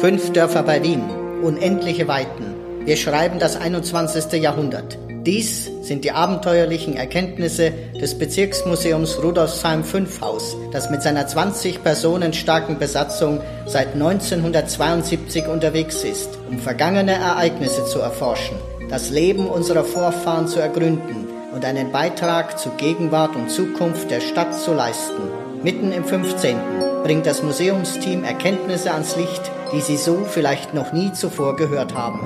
Fünf Dörfer bei Wien, unendliche Weiten. Wir schreiben das 21. Jahrhundert. Dies sind die abenteuerlichen Erkenntnisse des Bezirksmuseums Rudolfsheim 5 Haus, das mit seiner 20 Personen starken Besatzung seit 1972 unterwegs ist, um vergangene Ereignisse zu erforschen, das Leben unserer Vorfahren zu ergründen und einen Beitrag zu Gegenwart und Zukunft der Stadt zu leisten. Mitten im 15. bringt das Museumsteam Erkenntnisse ans Licht, die Sie so vielleicht noch nie zuvor gehört haben.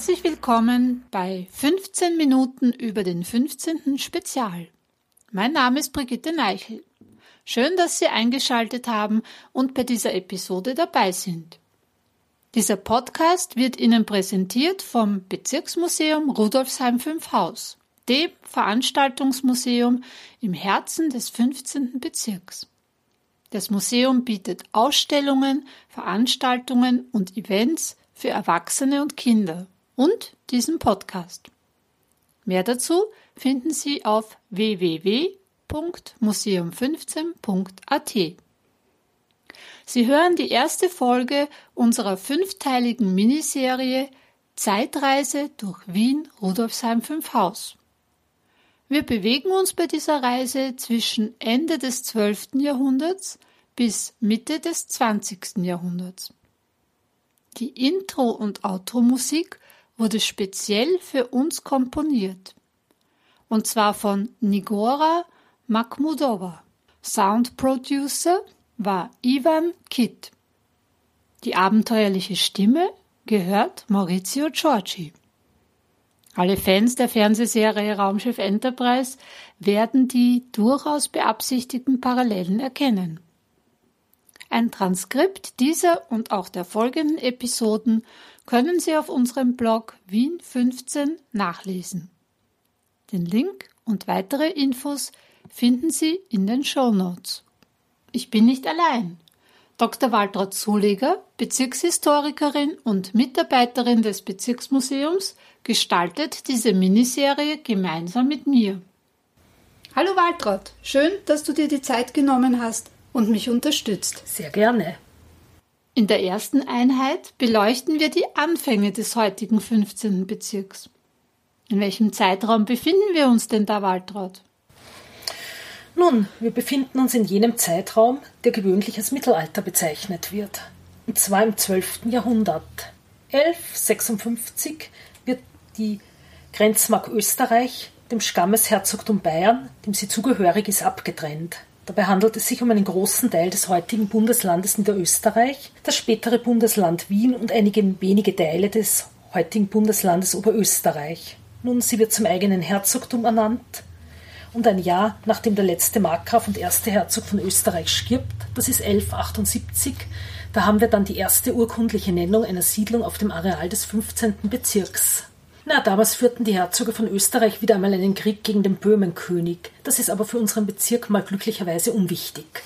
Herzlich willkommen bei 15 Minuten über den 15. Spezial. Mein Name ist Brigitte Neichel. Schön, dass Sie eingeschaltet haben und bei dieser Episode dabei sind. Dieser Podcast wird Ihnen präsentiert vom Bezirksmuseum Rudolfsheim 5 Haus, dem Veranstaltungsmuseum im Herzen des 15. Bezirks. Das Museum bietet Ausstellungen, Veranstaltungen und Events für Erwachsene und Kinder und diesen Podcast. Mehr dazu finden Sie auf www.museum15.at. Sie hören die erste Folge unserer fünfteiligen Miniserie Zeitreise durch Wien Rudolfsheim 5 Haus. Wir bewegen uns bei dieser Reise zwischen Ende des 12. Jahrhunderts bis Mitte des 20. Jahrhunderts. Die Intro- und Outro-Musik wurde speziell für uns komponiert. Und zwar von Nigora Makhmudova. Sound Producer war Ivan Kitt. Die abenteuerliche Stimme gehört Maurizio Giorgi. Alle Fans der Fernsehserie Raumschiff Enterprise werden die durchaus beabsichtigten Parallelen erkennen. Ein Transkript dieser und auch der folgenden Episoden können Sie auf unserem Blog Wien 15 nachlesen. Den Link und weitere Infos finden Sie in den Show Notes. Ich bin nicht allein. Dr. Waltraud Zuleger, Bezirkshistorikerin und Mitarbeiterin des Bezirksmuseums, gestaltet diese Miniserie gemeinsam mit mir. Hallo Waltraud, schön, dass du dir die Zeit genommen hast, und mich unterstützt. Sehr gerne. In der ersten Einheit beleuchten wir die Anfänge des heutigen 15. Bezirks. In welchem Zeitraum befinden wir uns denn da, Waltraud? Nun, wir befinden uns in jenem Zeitraum, der gewöhnlich als Mittelalter bezeichnet wird. Und zwar im 12. Jahrhundert. 1156 wird die Grenzmark Österreich dem Stammesherzogtum Bayern, dem sie zugehörig ist, abgetrennt. Dabei handelt es sich um einen großen Teil des heutigen Bundeslandes Niederösterreich, das spätere Bundesland Wien und einige wenige Teile des heutigen Bundeslandes Oberösterreich. Nun, sie wird zum eigenen Herzogtum ernannt und ein Jahr nachdem der letzte Markgraf und erste Herzog von Österreich stirbt, das ist 1178, da haben wir dann die erste urkundliche Nennung einer Siedlung auf dem Areal des 15. Bezirks. Na, damals führten die Herzöge von Österreich wieder einmal einen Krieg gegen den Böhmenkönig. Das ist aber für unseren Bezirk mal glücklicherweise unwichtig.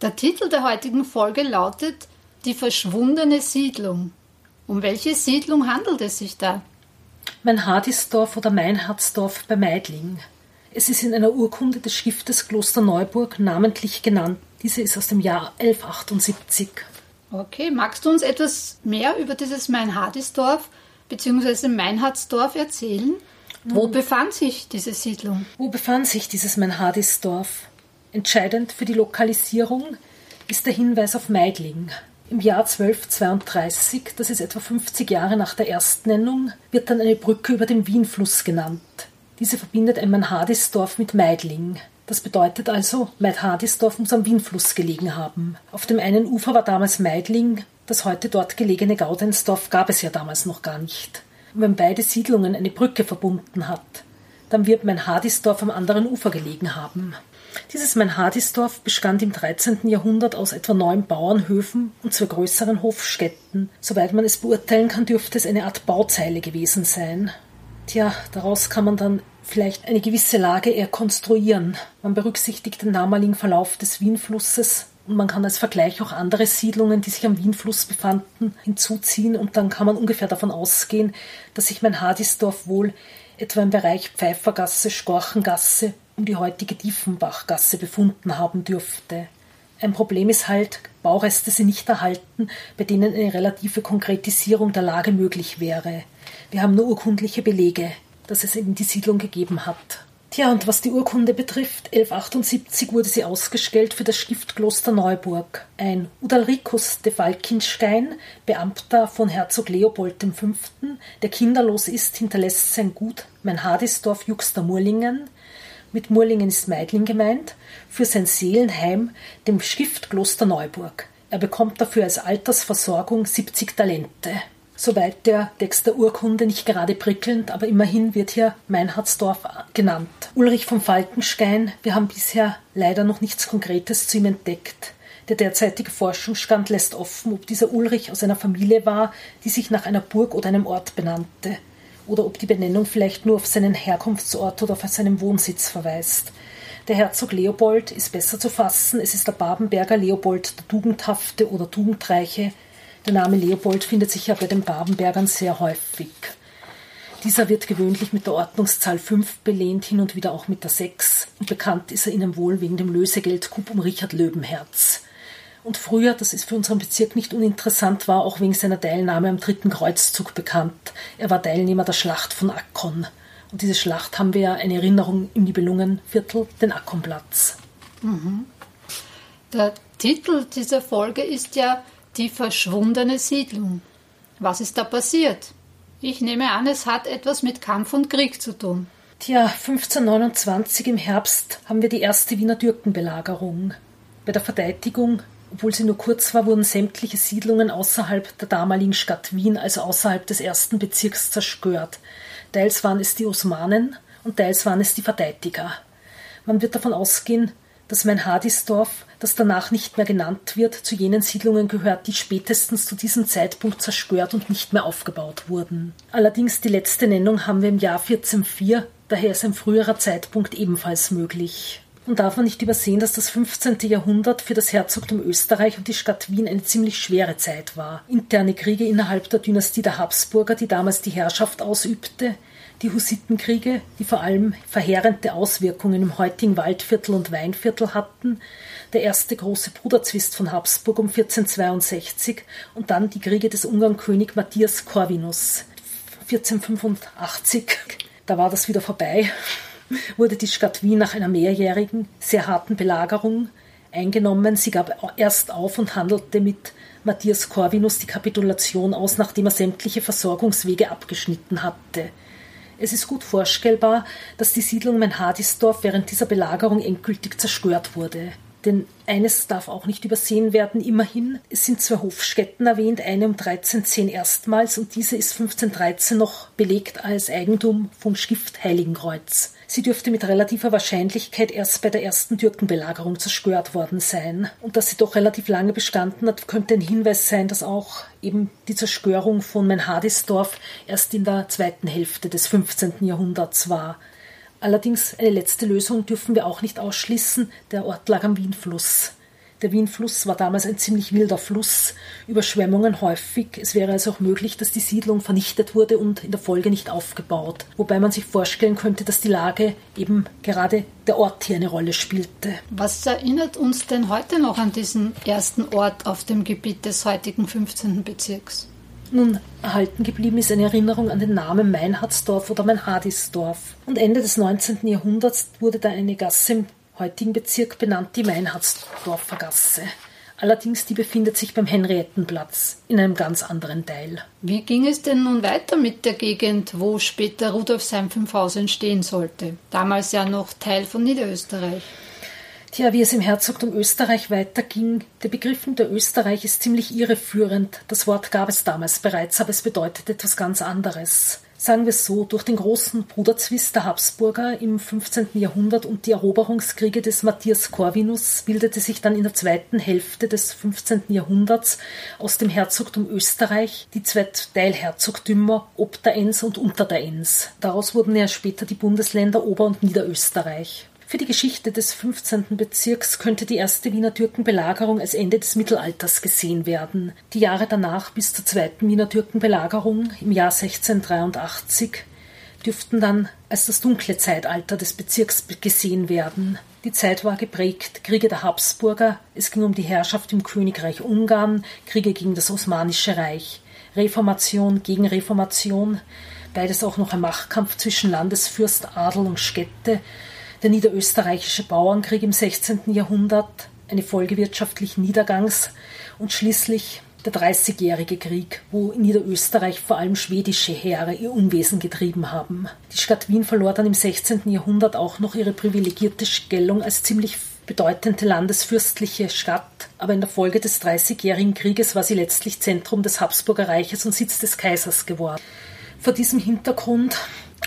Der Titel der heutigen Folge lautet Die verschwundene Siedlung. Um welche Siedlung handelt es sich da? Meinhardisdorf oder Meinhardsdorf bei Meidling. Es ist in einer Urkunde des Stiftes Kloster Neuburg namentlich genannt. Diese ist aus dem Jahr 1178. Okay, magst du uns etwas mehr über dieses Meinhardisdorf bzw. Meinhardsdorf erzählen? Wo mhm. befand sich diese Siedlung? Wo befand sich dieses Meinhardisdorf? Entscheidend für die Lokalisierung ist der Hinweis auf Meidling. Im Jahr 1232, das ist etwa 50 Jahre nach der Erstnennung, wird dann eine Brücke über den Wienfluss genannt. Diese verbindet ein Meinhardisdorf mit Meidling. Das bedeutet also, Meidhardisdorf muss am Wienfluss gelegen haben. Auf dem einen Ufer war damals Meidling, das heute dort gelegene Gaudensdorf gab es ja damals noch gar nicht. Und wenn beide Siedlungen eine Brücke verbunden hat, dann wird mein Hadisdorf am anderen Ufer gelegen haben. Dieses Meinhardisdorf bestand im 13. Jahrhundert aus etwa neun Bauernhöfen und zwei größeren Hofstädten. Soweit man es beurteilen kann, dürfte es eine Art Bauzeile gewesen sein. Tja, daraus kann man dann vielleicht eine gewisse Lage eher konstruieren. Man berücksichtigt den damaligen Verlauf des Wienflusses und man kann als Vergleich auch andere Siedlungen, die sich am Wienfluss befanden, hinzuziehen und dann kann man ungefähr davon ausgehen, dass sich mein Hadisdorf wohl etwa im Bereich Pfeifergasse, Storchengasse um die heutige Diefenbachgasse befunden haben dürfte. Ein Problem ist halt, Baureste sind nicht erhalten, bei denen eine relative Konkretisierung der Lage möglich wäre. Wir haben nur urkundliche Belege, dass es eben die Siedlung gegeben hat. Tja, und was die Urkunde betrifft, 1178 wurde sie ausgestellt für das Stiftkloster Neuburg. Ein Udalricus de Falkenstein, Beamter von Herzog Leopold V., der kinderlos ist, hinterlässt sein Gut Mein Hadisdorf Juxter Murlingen, mit Murlingen ist Meidling gemeint, für sein Seelenheim, dem Stiftkloster Neuburg. Er bekommt dafür als Altersversorgung 70 Talente. Soweit der Text der Urkunde nicht gerade prickelnd, aber immerhin wird hier Meinhardsdorf genannt. Ulrich von Falkenstein, wir haben bisher leider noch nichts Konkretes zu ihm entdeckt. Der derzeitige Forschungsstand lässt offen, ob dieser Ulrich aus einer Familie war, die sich nach einer Burg oder einem Ort benannte, oder ob die Benennung vielleicht nur auf seinen Herkunftsort oder auf seinen Wohnsitz verweist. Der Herzog Leopold ist besser zu fassen, es ist der Babenberger Leopold der Tugendhafte oder Tugendreiche, der Name Leopold findet sich ja bei den Babenbergern sehr häufig. Dieser wird gewöhnlich mit der Ordnungszahl 5 belehnt, hin und wieder auch mit der 6. Und bekannt ist er ihnen wohl wegen dem Lösegeldkup um Richard Löwenherz. Und früher, das ist für unseren Bezirk nicht uninteressant, war auch wegen seiner Teilnahme am dritten Kreuzzug bekannt. Er war Teilnehmer der Schlacht von Akkon. Und diese Schlacht haben wir ja eine Erinnerung im Nibelungenviertel, den Akkonplatz. Mhm. Der Titel dieser Folge ist ja die verschwundene Siedlung. Was ist da passiert? Ich nehme an, es hat etwas mit Kampf und Krieg zu tun. Tja, 1529 im Herbst haben wir die erste Wiener Türkenbelagerung. Bei der Verteidigung, obwohl sie nur kurz war, wurden sämtliche Siedlungen außerhalb der damaligen Stadt Wien, also außerhalb des ersten Bezirks, zerstört. Teils waren es die Osmanen und teils waren es die Verteidiger. Man wird davon ausgehen, dass mein Hadisdorf, das danach nicht mehr genannt wird, zu jenen Siedlungen gehört, die spätestens zu diesem Zeitpunkt zerstört und nicht mehr aufgebaut wurden. Allerdings die letzte Nennung haben wir im Jahr 1404, daher ist ein früherer Zeitpunkt ebenfalls möglich. Und darf man nicht übersehen, dass das 15. Jahrhundert für das Herzogtum Österreich und die Stadt Wien eine ziemlich schwere Zeit war. Interne Kriege innerhalb der Dynastie der Habsburger, die damals die Herrschaft ausübte, die Hussitenkriege, die vor allem verheerende Auswirkungen im heutigen Waldviertel und Weinviertel hatten, der erste große Bruderzwist von Habsburg um 1462 und dann die Kriege des Ungarnkönig Matthias Corvinus 1485. Da war das wieder vorbei, wurde die Stadt Wien nach einer mehrjährigen, sehr harten Belagerung eingenommen. Sie gab erst auf und handelte mit Matthias Corvinus die Kapitulation aus, nachdem er sämtliche Versorgungswege abgeschnitten hatte. Es ist gut vorstellbar, dass die Siedlung Menhadisdorf während dieser Belagerung endgültig zerstört wurde. Denn eines darf auch nicht übersehen werden, immerhin, es sind zwei Hofstätten erwähnt, eine um 1310 erstmals und diese ist 1513 noch belegt als Eigentum vom Stift Heiligenkreuz. Sie dürfte mit relativer Wahrscheinlichkeit erst bei der ersten Türkenbelagerung zerstört worden sein. Und dass sie doch relativ lange bestanden hat, könnte ein Hinweis sein, dass auch eben die Zerstörung von Menhadisdorf erst in der zweiten Hälfte des 15. Jahrhunderts war. Allerdings eine letzte Lösung dürfen wir auch nicht ausschließen. Der Ort lag am Wienfluss. Der Wienfluss war damals ein ziemlich wilder Fluss, Überschwemmungen häufig. Es wäre also auch möglich, dass die Siedlung vernichtet wurde und in der Folge nicht aufgebaut. Wobei man sich vorstellen könnte, dass die Lage eben gerade der Ort hier eine Rolle spielte. Was erinnert uns denn heute noch an diesen ersten Ort auf dem Gebiet des heutigen 15. Bezirks? Nun, erhalten geblieben ist eine Erinnerung an den Namen Meinhardsdorf oder Meinhardisdorf. Und Ende des 19. Jahrhunderts wurde da eine Gasse im heutigen Bezirk benannt, die Meinhardsdorfer Gasse. Allerdings die befindet sich beim Henriettenplatz in einem ganz anderen Teil. Wie ging es denn nun weiter mit der Gegend, wo später Rudolfsheim 5000 entstehen sollte? Damals ja noch Teil von Niederösterreich. Tja, wie es im Herzogtum Österreich weiterging, der Begriff Niederösterreich ist ziemlich irreführend. Das Wort gab es damals bereits, aber es bedeutet etwas ganz anderes. Sagen wir es so, durch den großen Bruderzwist der Habsburger im 15. Jahrhundert und die Eroberungskriege des Matthias Corvinus bildete sich dann in der zweiten Hälfte des 15. Jahrhunderts aus dem Herzogtum Österreich die zwei Teilherzogtümer Ob der Enns und Unter der Enns. Daraus wurden ja später die Bundesländer Ober- und Niederösterreich. Für die Geschichte des 15. Bezirks könnte die erste Wiener Türkenbelagerung als Ende des Mittelalters gesehen werden. Die Jahre danach bis zur zweiten Wiener Türkenbelagerung im Jahr 1683 dürften dann als das dunkle Zeitalter des Bezirks gesehen werden. Die Zeit war geprägt Kriege der Habsburger, es ging um die Herrschaft im Königreich Ungarn, Kriege gegen das Osmanische Reich, Reformation gegen Reformation, beides auch noch ein Machtkampf zwischen Landesfürst, Adel und Städte, der niederösterreichische Bauernkrieg im 16. Jahrhundert, eine Folge wirtschaftlichen Niedergangs und schließlich der Dreißigjährige Krieg, wo in Niederösterreich vor allem schwedische Heere ihr Unwesen getrieben haben. Die Stadt Wien verlor dann im 16. Jahrhundert auch noch ihre privilegierte Stellung als ziemlich bedeutende landesfürstliche Stadt, aber in der Folge des Dreißigjährigen Krieges war sie letztlich Zentrum des Habsburger Reiches und Sitz des Kaisers geworden. Vor diesem Hintergrund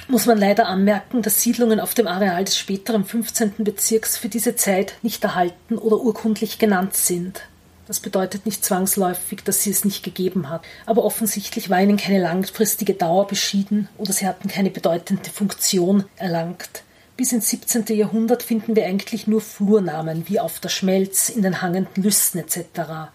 muss man leider anmerken, dass Siedlungen auf dem Areal des späteren 15. Bezirks für diese Zeit nicht erhalten oder urkundlich genannt sind. Das bedeutet nicht zwangsläufig, dass sie es nicht gegeben hat, aber offensichtlich war ihnen keine langfristige Dauer beschieden oder sie hatten keine bedeutende Funktion erlangt. Bis ins 17. Jahrhundert finden wir eigentlich nur Flurnamen wie auf der Schmelz, in den hangenden Lüsten etc.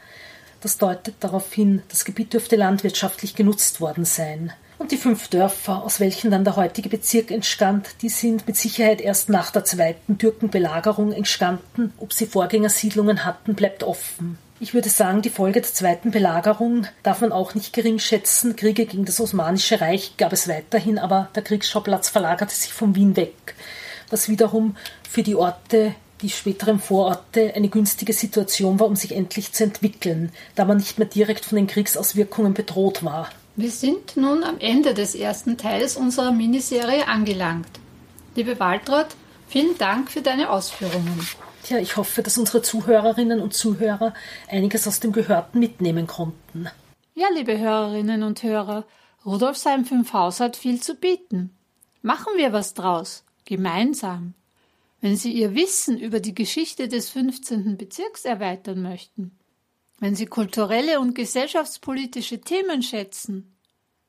Das deutet darauf hin, das Gebiet dürfte landwirtschaftlich genutzt worden sein. Und die fünf Dörfer, aus welchen dann der heutige Bezirk entstand, die sind mit Sicherheit erst nach der zweiten Türkenbelagerung entstanden. Ob sie Vorgängersiedlungen hatten, bleibt offen. Ich würde sagen, die Folge der zweiten Belagerung darf man auch nicht gering schätzen. Kriege gegen das Osmanische Reich gab es weiterhin, aber der Kriegsschauplatz verlagerte sich von Wien weg, was wiederum für die Orte die späteren Vororte eine günstige Situation war, um sich endlich zu entwickeln, da man nicht mehr direkt von den Kriegsauswirkungen bedroht war. Wir sind nun am Ende des ersten Teils unserer Miniserie angelangt. Liebe Waltraud, vielen Dank für deine Ausführungen. Tja, ich hoffe, dass unsere Zuhörerinnen und Zuhörer einiges aus dem Gehörten mitnehmen konnten. Ja, liebe Hörerinnen und Hörer, Rudolfsheim 5 Haus hat viel zu bieten. Machen wir was draus, gemeinsam. Wenn Sie Ihr Wissen über die Geschichte des 15. Bezirks erweitern möchten, wenn Sie kulturelle und gesellschaftspolitische Themen schätzen,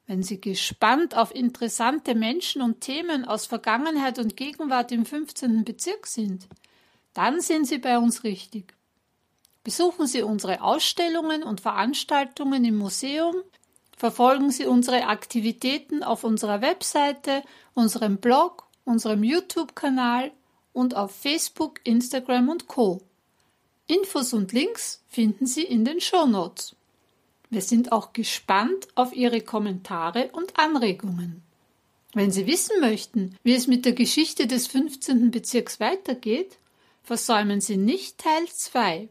wenn Sie gespannt auf interessante Menschen und Themen aus Vergangenheit und Gegenwart im 15. Bezirk sind, dann sind Sie bei uns richtig. Besuchen Sie unsere Ausstellungen und Veranstaltungen im Museum, verfolgen Sie unsere Aktivitäten auf unserer Webseite, unserem Blog, unserem YouTube-Kanal und auf Facebook, Instagram und Co. Infos und Links finden Sie in den Shownotes. Wir sind auch gespannt auf Ihre Kommentare und Anregungen. Wenn Sie wissen möchten, wie es mit der Geschichte des 15. Bezirks weitergeht, versäumen Sie nicht Teil 2.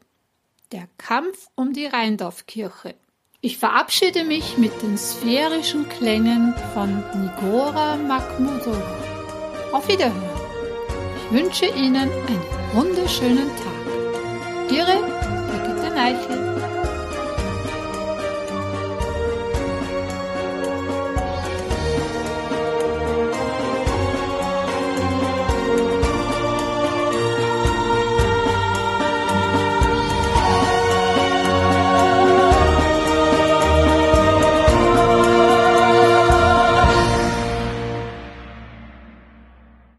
Der Kampf um die Rheindorfkirche. Ich verabschiede mich mit den sphärischen Klängen von Nigora Makhmudova. Auf Wiederhören. Ich wünsche Ihnen einen wunderschönen Tag. Ihre Brigitte Neichel.